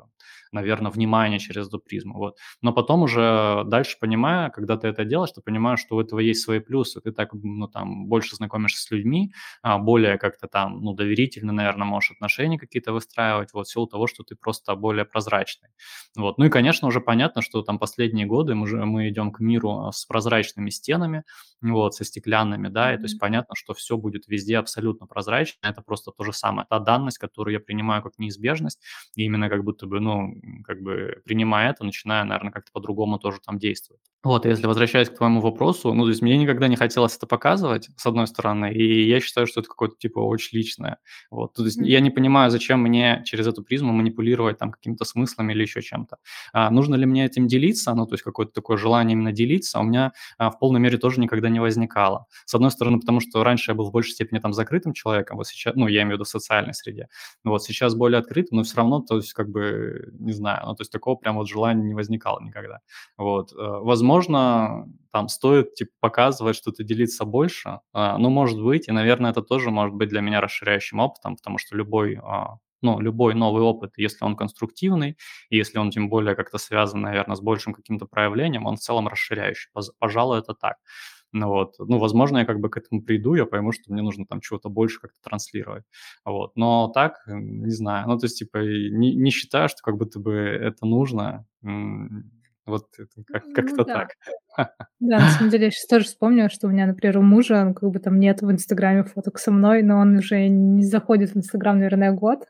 S2: наверное, внимание через эту призму, вот. Но потом уже дальше понимая, когда ты это делаешь, ты понимаешь, что у этого есть свои плюсы. Ты так, ну, там, больше знакомишься с людьми, а, более как-то там, ну, доверительно, наверное, можешь отношения какие-то выстраивать, вот, в силу того, что ты просто более прозрачный. Вот. Ну и, конечно, уже понятно, что там последние годы мы же мы идем к миру а, с прозрачными стенами, вот, со стеклянными, да, и то есть понятно, что все будет везде абсолютно прозрачно. Это просто то же самое. Та данность, которую я принимаю как неизбежность, и именно как будто бы, ну, как бы принимая это, начинаю, наверное, как-то по-другому тоже там действовать. Вот, и если возвращаясь к твоему вопросу, ну, то есть мне никогда не хотелось это показывать, с одной стороны, и я считаю, что это какое-то типа очень личное. Вот, то есть я не понимаю, зачем мне через эту призму манипулировать там какими-то смыслами или еще чем-то. А, нужно ли мне этим делиться? Ну, то есть какое-то такое желание именно делиться. У меня а, в полной мере тоже никогда не возникало. С одной стороны, потому что раньше я был в большей степени там закрытым человеком, вот сейчас, ну, я имею в виду в социальной среде, вот сейчас более открытым, но все равно, то есть как бы, не знаю, ну, то есть такого прям вот желания не возникало никогда. Вот, э, возможно, там стоит, типа, показывать, что-то делиться больше, а, ну, может быть, и, наверное, это тоже может быть для меня расширяющим опытом, потому что любой, а, ну, любой новый опыт, если он конструктивный, и если он тем более как-то связан, наверное, с большим каким-то проявлением, он в целом расширяющий. Пожалуй, это так. Ну вот, ну, возможно, я как бы к этому приду, я пойму, что мне нужно там чего-то больше как-то транслировать. Вот, но так, не знаю, ну, то есть, типа, не не считаю, что как будто бы это нужно. Вот это как
S1: Ну
S2: как-то
S1: да.
S2: так.
S1: Да, на самом деле, я щас тоже вспомнила, что у меня, например, у мужа, ну, как бы там нет в "Инстаграме" фоток со мной, но он уже не заходит в "Инстаграм", наверное, год.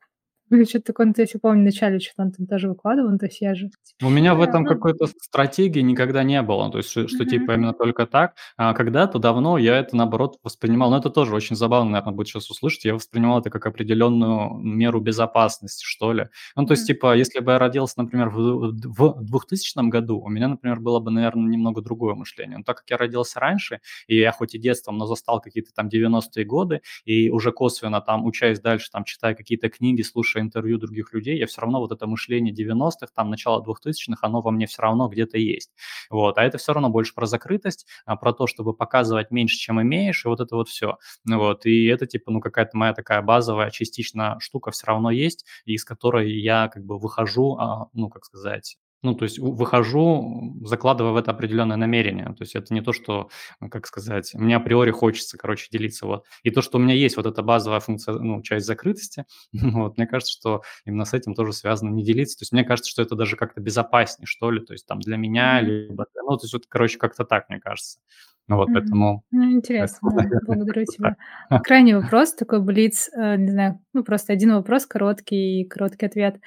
S1: Ну, чё-то такое, ну, я помню, в начале чё-то он там тоже выкладывал, ну, то есть я же типа
S2: У меня в этом
S1: ну
S2: какой-то стратегии никогда не было. То есть, что что типа именно только так. А когда-то давно я это, наоборот, воспринимал но это тоже очень забавно, наверно, будет сейчас услышать. Я воспринимал это как определенную меру безопасности, что ли. Ну, то есть, типа, если бы я родился, например, в в двухтысячном году, у меня, например, было бы, наверно, немного другое мышление. Но так как я родился раньше, и я хоть и детством, но застал какие-то там 90-е годы, и уже косвенно там, учась дальше, там, читая какие-то книги, слушая интервью других людей, я все равно вот это мышление 90-х, там, начала 2000-х, оно во мне все равно где-то есть. Вот. А это все равно больше про закрытость, а, про то, чтобы показывать меньше, чем имеешь, и вот это вот все. Вот. И это типа, ну, какая-то моя такая базовая частично штука все равно есть, из которой я как бы выхожу, а, ну, как сказать, ну, то есть выхожу, закладывая в это определенное намерение. То есть это не то, что, как сказать, мне априори хочется, короче, делиться, вот. И то, что у меня есть вот эта базовая функция, ну, часть закрытости, вот, мне кажется, что именно с этим тоже связано не делиться. То есть мне кажется, что это даже как-то безопаснее, что ли, то есть там для меня, либо ну, то есть вот, короче, как-то так, мне кажется. Ну вот, поэтому
S1: Ну, интересно, да.
S2: наверное,
S1: Благодарю
S2: как-то так.
S1: тебя. Крайний вопрос, такой блиц, э, не знаю, ну, просто один вопрос короткий и короткий ответ.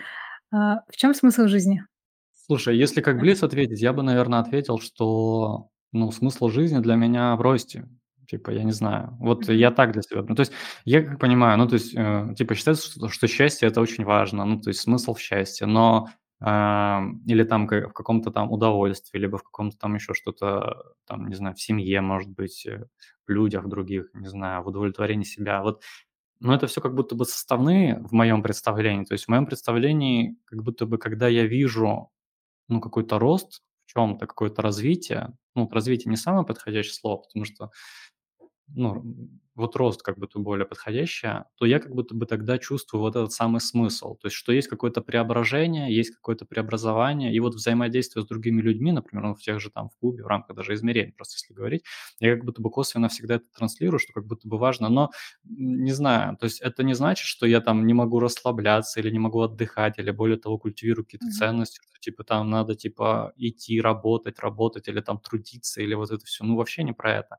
S1: А, в чем смысл жизни?
S2: Слушай, если как блиц ответить, я бы, наверное, ответил, что, ну, смысл жизни для меня в росте. Типа, я не знаю. Вот я так для себя. Ну, то есть я как понимаю, ну, то есть, э, типа, считается, что что счастье- это очень важно, ну, то есть смысл в счастье, но, ам, или там в каком-то там удовольствии, либо в каком-то там еще что-то, там, не знаю, в семье, может быть, э, в людях других, не знаю, в удовлетворении себя. Вот но это все как будто бы составные в моем представлении. То есть в моем представлении, как будто бы, когда я вижу, ну, какой-то рост в чем то какое-то развитие, ну, развитие не самое подходящее слово, потому что ну, вот рост как будто более подходящее, то я как будто бы тогда чувствую вот этот самый смысл. То есть, что есть какое-то преображение, есть какое-то преобразование, и вот взаимодействие с другими людьми, например, ну, в тех же там в клубе, в рамках даже измерений, просто если говорить, я как будто бы косвенно всегда это транслирую, что как будто бы важно, но не знаю, то есть это не значит, что я там не могу расслабляться или не могу отдыхать, или более того, культивирую какие-то mm-hmm. ценности, что типа там надо типа идти работать, работать или там трудиться, или вот это все. Ну, вообще не про это.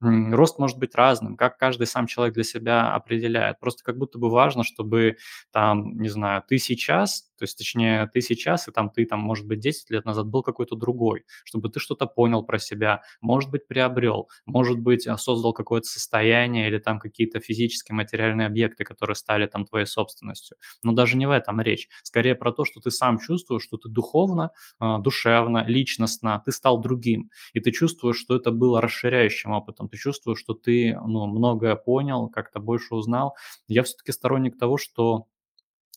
S2: Рост может быть разным, как каждый сам человек для себя определяет. Просто как будто бы важно, чтобы там, не знаю, ты сейчас, то есть точнее ты сейчас, и там ты там, может быть, 10 лет назад был какой-то другой, чтобы ты что-то понял про себя, может быть, приобрел, может быть, а, создал какое-то состояние или там какие-то физические материальные объекты, которые стали там твоей собственностью. Но даже не в этом речь. Скорее про то, что ты сам чувствуешь, что ты духовно, а, душевно, личностно, ты стал другим. И ты чувствуешь, что это было расширяющим опытом ты чувствуешь, что ты ну, многое понял, как-то больше узнал. Я все-таки сторонник того, что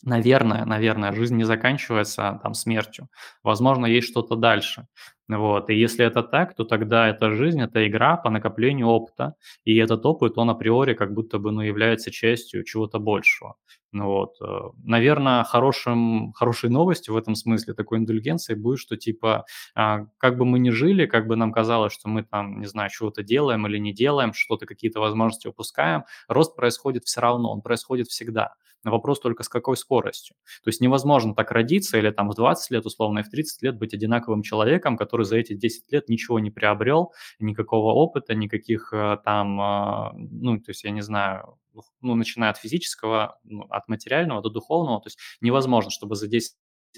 S2: наверное, наверное, жизнь не заканчивается там смертью. Возможно, есть что-то дальше. Вот. И если это так, то тогда эта жизнь, это игра по накоплению опыта. И этот опыт, он априори как будто бы ну, является частью чего-то большего. Ну, вот. Э, наверное, хорошим, хорошей новостью в этом смысле, такой индульгенцией будет, что типа, а, как бы мы ни жили, как бы нам казалось, что мы там, не знаю, чего-то делаем или не делаем, что-то, какие-то возможности упускаем, рост происходит все равно, он происходит всегда. Вопрос только с какой скоростью. То есть невозможно так родиться или там в 20 лет, условно, и в 30 лет быть одинаковым человеком, который за эти 10 лет ничего не приобрел, никакого опыта, никаких э, там, а, ну, то есть я не знаю, ну, начиная от физического, ну, от материального до духовного, то есть невозможно, чтобы за 10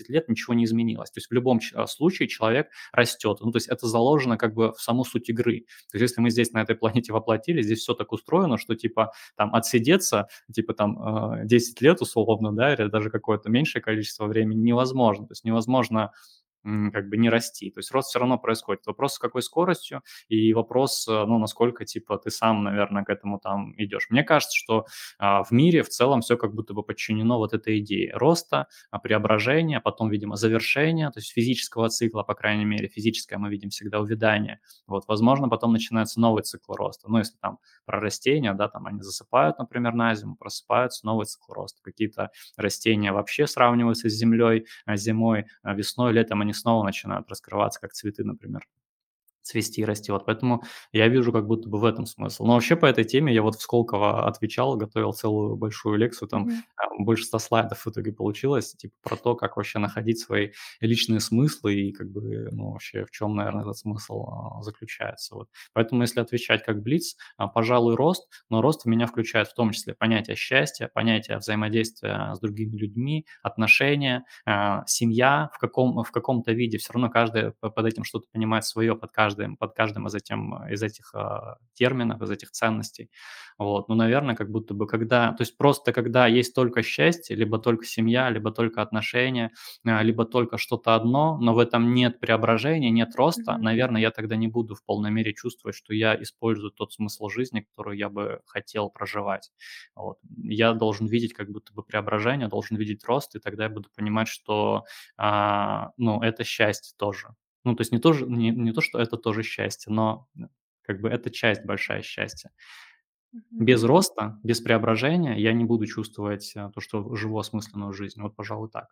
S2: лет ничего не изменилось. То есть в любом а, случае человек растет. Ну, то есть это заложено как бы в саму суть игры. То есть если мы здесь на этой планете воплотили, здесь все так устроено, что типа там отсидеться, типа там 10 а, лет условно, да, или даже какое-то меньшее количество времени невозможно. То есть невозможно как бы не расти. То есть рост все равно происходит. Вопрос, с какой скоростью, и вопрос, э, ну, насколько, типа, ты сам, наверное, к этому там идешь. Мне кажется, что а, в мире в целом все как будто бы подчинено вот этой идее роста, а, преображения, потом, видимо, завершения, то есть физического цикла, по крайней мере, физическое мы видим всегда увядание. Вот, возможно, потом начинается новый цикл роста. Ну, если там про растения, да, там они засыпают, например, на зиму, просыпаются, новый цикл роста. Какие-то растения вообще сравниваются с землей, а, зимой, весной, летом они снова начинают раскрываться, как цветы, например цвести и расти. Вот поэтому я вижу как будто бы в этом смысл. Но вообще по этой теме я вот в Сколково отвечал, готовил целую большую лекцию, там mm-hmm. больше 100 слайдов в итоге получилось, типа про то, как вообще находить свои личные смыслы и как бы, ну, вообще в чем, наверное, этот смысл а, заключается. Вот. Поэтому если отвечать как Блиц, а, пожалуй, рост, но рост в меня включает в том числе понятие счастья, понятие взаимодействия с другими людьми, отношения, а, семья в, каком, в каком-то виде. Все равно каждый под этим что-то понимает свое, под каждый каждым, под каждым из, этим, из этих э, терминов, из этих ценностей. Вот. Ну, наверное, как будто бы когда... То есть просто когда есть только счастье, либо только семья, либо только отношения, э, либо только что-то одно, но в этом нет преображения, нет роста, mm-hmm. наверное, я тогда не буду в полной мере чувствовать, что я использую тот смысл жизни, который я бы хотел проживать. Вот. Я должен видеть как будто бы преображение, должен видеть рост, и тогда я буду понимать, что э, ну, это счастье тоже. Ну, то есть не то, не, не то, что это тоже счастье, но э, как бы это часть большая счастья. Без роста, без преображения я не буду чувствовать э, то, что живу осмысленную жизнь. Вот, пожалуй, так.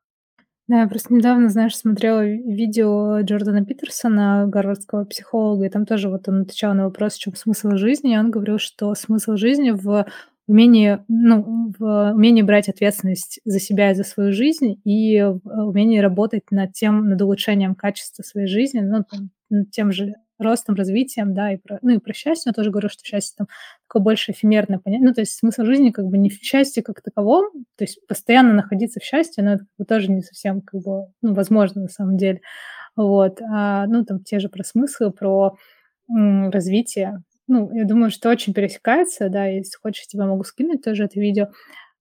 S1: Да, я просто недавно, знаешь, смотрела видео Джордана Питерсона, гарвардского психолога, и там тоже вот он отвечал на вопрос, в чем смысл жизни, и он говорил, что смысл жизни в умении, ну, в умении брать ответственность за себя и за свою жизнь, и в умении работать над тем, над улучшением качества своей жизни, ну, там, над тем же ростом, развитием, да, и про, ну, и про счастье, я тоже говорю, что счастье там такое больше эфемерное понятие, ну, то есть смысл жизни как бы не в счастье как таковом, то есть постоянно находиться в счастье, но это как бы тоже не совсем как бы, ну, возможно на самом деле, вот, а, ну, там те же про смыслы, про развитие, ну, я думаю, что очень пересекается, да, если хочешь, тебе могу скинуть тоже это видео.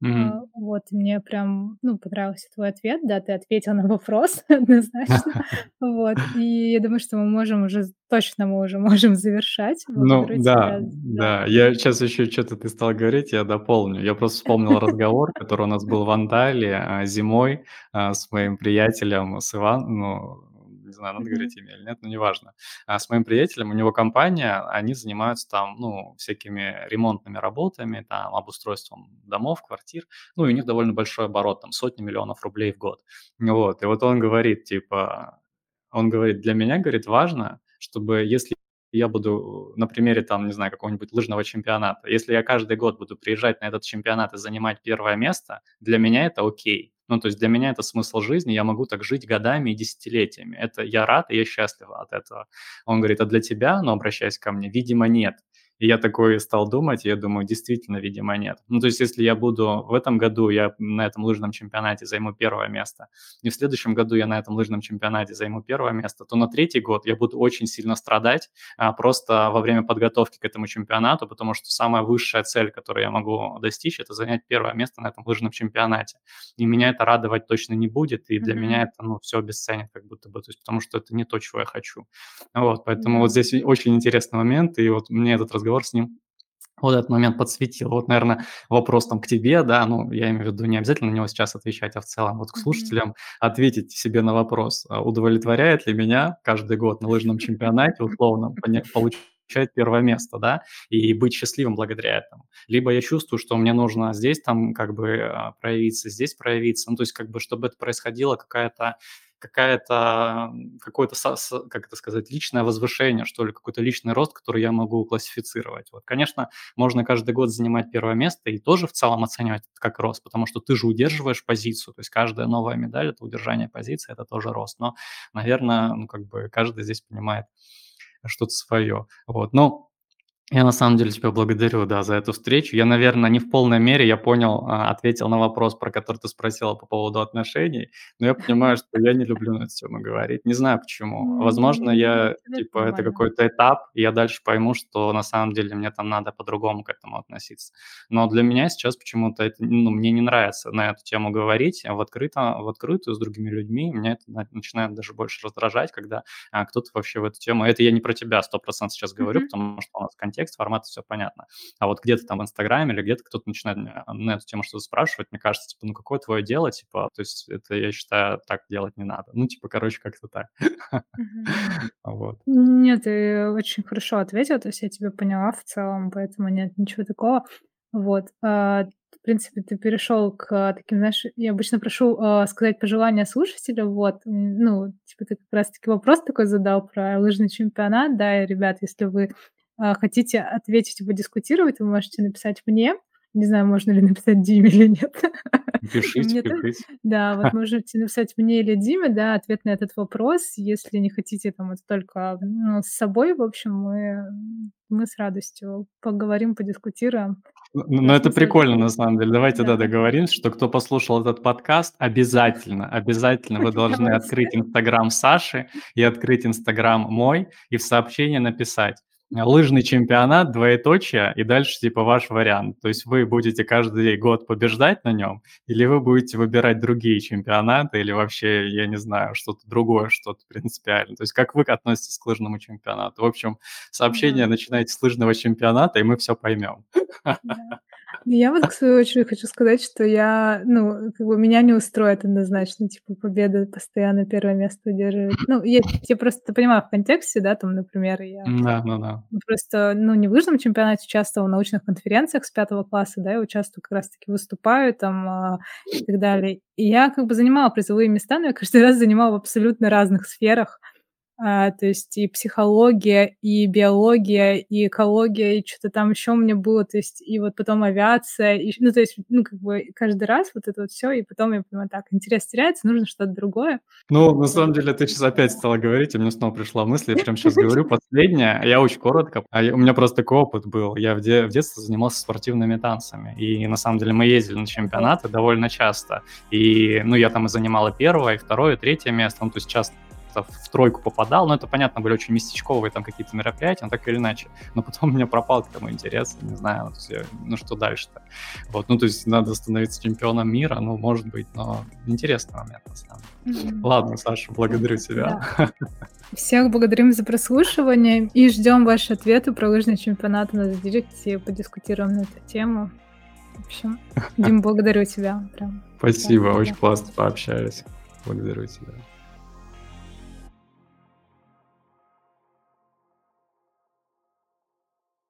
S1: А, вот, мне прям, ну, понравился твой ответ. Да, ты ответил на вопрос однозначно. Вот, и я думаю, что мы можем уже, точно мы уже можем завершать.
S2: Ну да,
S1: тебя, да.
S2: Я сейчас еще что-то ты стал говорить, я дополню. Я просто вспомнил разговор, который у нас был в Анталии, а, зимой, а, с моим приятелем, с Иван ну, не знаю, надо говорить имя или нет, но неважно. А, с моим приятелем, у него компания, они занимаются там, ну, всякими ремонтными работами, там, обустройством домов, квартир. Ну, и у них довольно большой оборот, там, сотни миллионов рублей в год. Вот, и вот он говорит, типа, он говорит: "Для меня, говорит, важно, чтобы если я буду на примере, там, не знаю, какого-нибудь лыжного чемпионата, если я каждый год буду приезжать на этот чемпионат и занимать первое место, для меня это окей. Ну, то есть для меня это смысл жизни, я могу так жить годами и десятилетиями. Это я рад, и я счастлив от этого". Он говорит: "А для тебя, ну, обращаясь ко мне, видимо, нет". И я такой стал думать, и я думаю, действительно, видимо, нет. Ну, то есть если я буду в этом году, я на этом лыжном чемпионате займу первое место, и в следующем году я на этом лыжном чемпионате займу первое место, то на третий год я буду очень сильно страдать а, просто во время подготовки к этому чемпионату, потому что самая высшая цель, которую я могу достичь, это занять первое место на этом лыжном чемпионате. И меня это радовать точно не будет, и для меня
S1: Мгм.
S2: это, ну, все обесценит как будто бы, то есть потому что это не то, чего я хочу. Вот, поэтому
S1: Да.
S2: вот здесь очень интересный момент, и вот мне этот разговор с ним вот этот момент подсветил. Вот, наверное, вопрос там к тебе, да, ну, я имею в виду не обязательно на него сейчас отвечать, а в целом вот к слушателям ответить себе на вопрос, а, удовлетворяет ли меня каждый год на лыжном чемпионате условно поня получать первое место, да, и быть счастливым благодаря этому. Либо я чувствую, что мне нужно здесь там как бы, а, проявиться, здесь проявиться. Ну, то есть как бы чтобы это происходило какая-то какая-то, какое-то, как это сказать, личное возвышение, что ли, какой-то личный рост, который я могу классифицировать. Вот, конечно, можно каждый год занимать первое место и тоже в целом оценивать это как рост, потому что ты же удерживаешь позицию, то есть каждая новая медаль- это удержание позиции, это тоже рост. Но, наверное, ну, как бы каждый здесь понимает что-то свое. Вот, но я на самом деле тебя благодарю, да, за эту встречу. Я, наверное, не в полной мере, я понял, а, ответил на вопрос, про который ты спросила по поводу отношений, но я понимаю, что я не люблю на эту тему говорить. Не знаю почему. Возможно,
S1: М,
S2: я, типа, это какой-то этап, и я дальше пойму, что на самом деле мне там надо по-другому к этому относиться. Но для меня сейчас почему-то это, ну, мне не нравится на эту тему говорить в открыто, в открытую с другими людьми. Меня это на- начинает даже больше раздражать, когда а, кто-то вообще в эту тему. Это я не про тебя 100% сейчас говорю, потому что у нас контекст, формат, все понятно. А вот где-то там в "Инстаграме" или где-то кто-то начинает меня на эту тему что-то спрашивать, мне кажется, типа, ну какое твое дело, типа, то есть это, я считаю, так делать не надо. Ну, типа, короче, как-то так. Вот.
S1: Нет, ты очень хорошо ответил, то есть я тебя поняла в целом, поэтому нет ничего такого. Вот, а, в принципе, ты перешел к таким, знаешь, я обычно прошу, а, сказать пожелания слушателю, вот, ну, типа ты как раз таки вопрос такой задал про лыжный чемпионат, да, и, ребят, если вы, а, хотите ответить и подискутировать, вы можете написать мне. Не знаю, можно ли написать Диме или нет.
S2: Пишите, пишите.
S1: да, вот можете написать мне или Диме, да, ответ на этот вопрос. Если не хотите там это только, ну, с собой, в общем, мы, мы с радостью поговорим, подискутируем.
S2: Ну ну, это прикольно, на самом деле. Давайте, да,
S1: да,
S2: договоримся, что кто послушал этот подкаст, обязательно, обязательно вы должны открыть "Инстаграм" Саши и открыть "Инстаграм" мой, и в сообщение написать, "Лыжный чемпионат", двоеточие, и дальше типа ваш вариант. То есть вы будете каждый год побеждать на нем или вы будете выбирать другие чемпионаты, или вообще, я не знаю, что-то другое, что-то принципиальное. То есть как вы относитесь к лыжному чемпионату? В общем, сообщение начинайте с лыжного чемпионата, и мы все поймем.
S1: Да. Я вот, в свою очередь, хочу сказать, что я, ну, как бы меня не устроит однозначно, типа, победа постоянно первое место удерживать. Ну, я я просто понимаю в контексте, да, там, например, я
S2: Да, ну да.
S1: ну, просто, ну, не в лыжном чемпионате участвовала, в научных конференциях с пятого класса, да, я участвую, как раз таки выступаю там, а, и так далее. И я как бы занимала призовые места, но я каждый раз занимала в абсолютно разных сферах. А, то есть и психология, и биология, и экология, и что то там еще у меня было, то есть и вот потом авиация, и ну, то есть, ну, как бы каждый раз вот это вот все, и потом я понимаю: так, интерес теряется, нужно что-то другое.
S2: Ну, на самом деле, ты сейчас опять стала говорить, и мне снова пришла мысль, я прямо сейчас говорю последнее, я очень коротко. А у меня просто такой опыт был. Я в де в детстве занимался спортивными танцами, и на самом деле мы ездили на чемпионаты довольно часто. И, ну, я там и занимал и 1, и 2, и 3 место, ну, то есть часто как-то в тройку попадал, но это, понятно, были очень местечковые там какие-то мероприятия, но так или иначе. Но потом у меня пропал к этому интерес, не знаю, ну что дальше-то. Вот, ну то есть надо становиться чемпионом мира, ну может быть, но интересный момент на самом деле. Mm-hmm. Ладно, Саша, благодарю тебя.
S1: Да. Всех благодарим за прослушивание и ждем ваши ответы про лыжный чемпионат на директе, подискутируем на эту тему. В общем, Дим, благодарю тебя. Прям.
S2: Спасибо, да, очень классно пообщались. Благодарю тебя.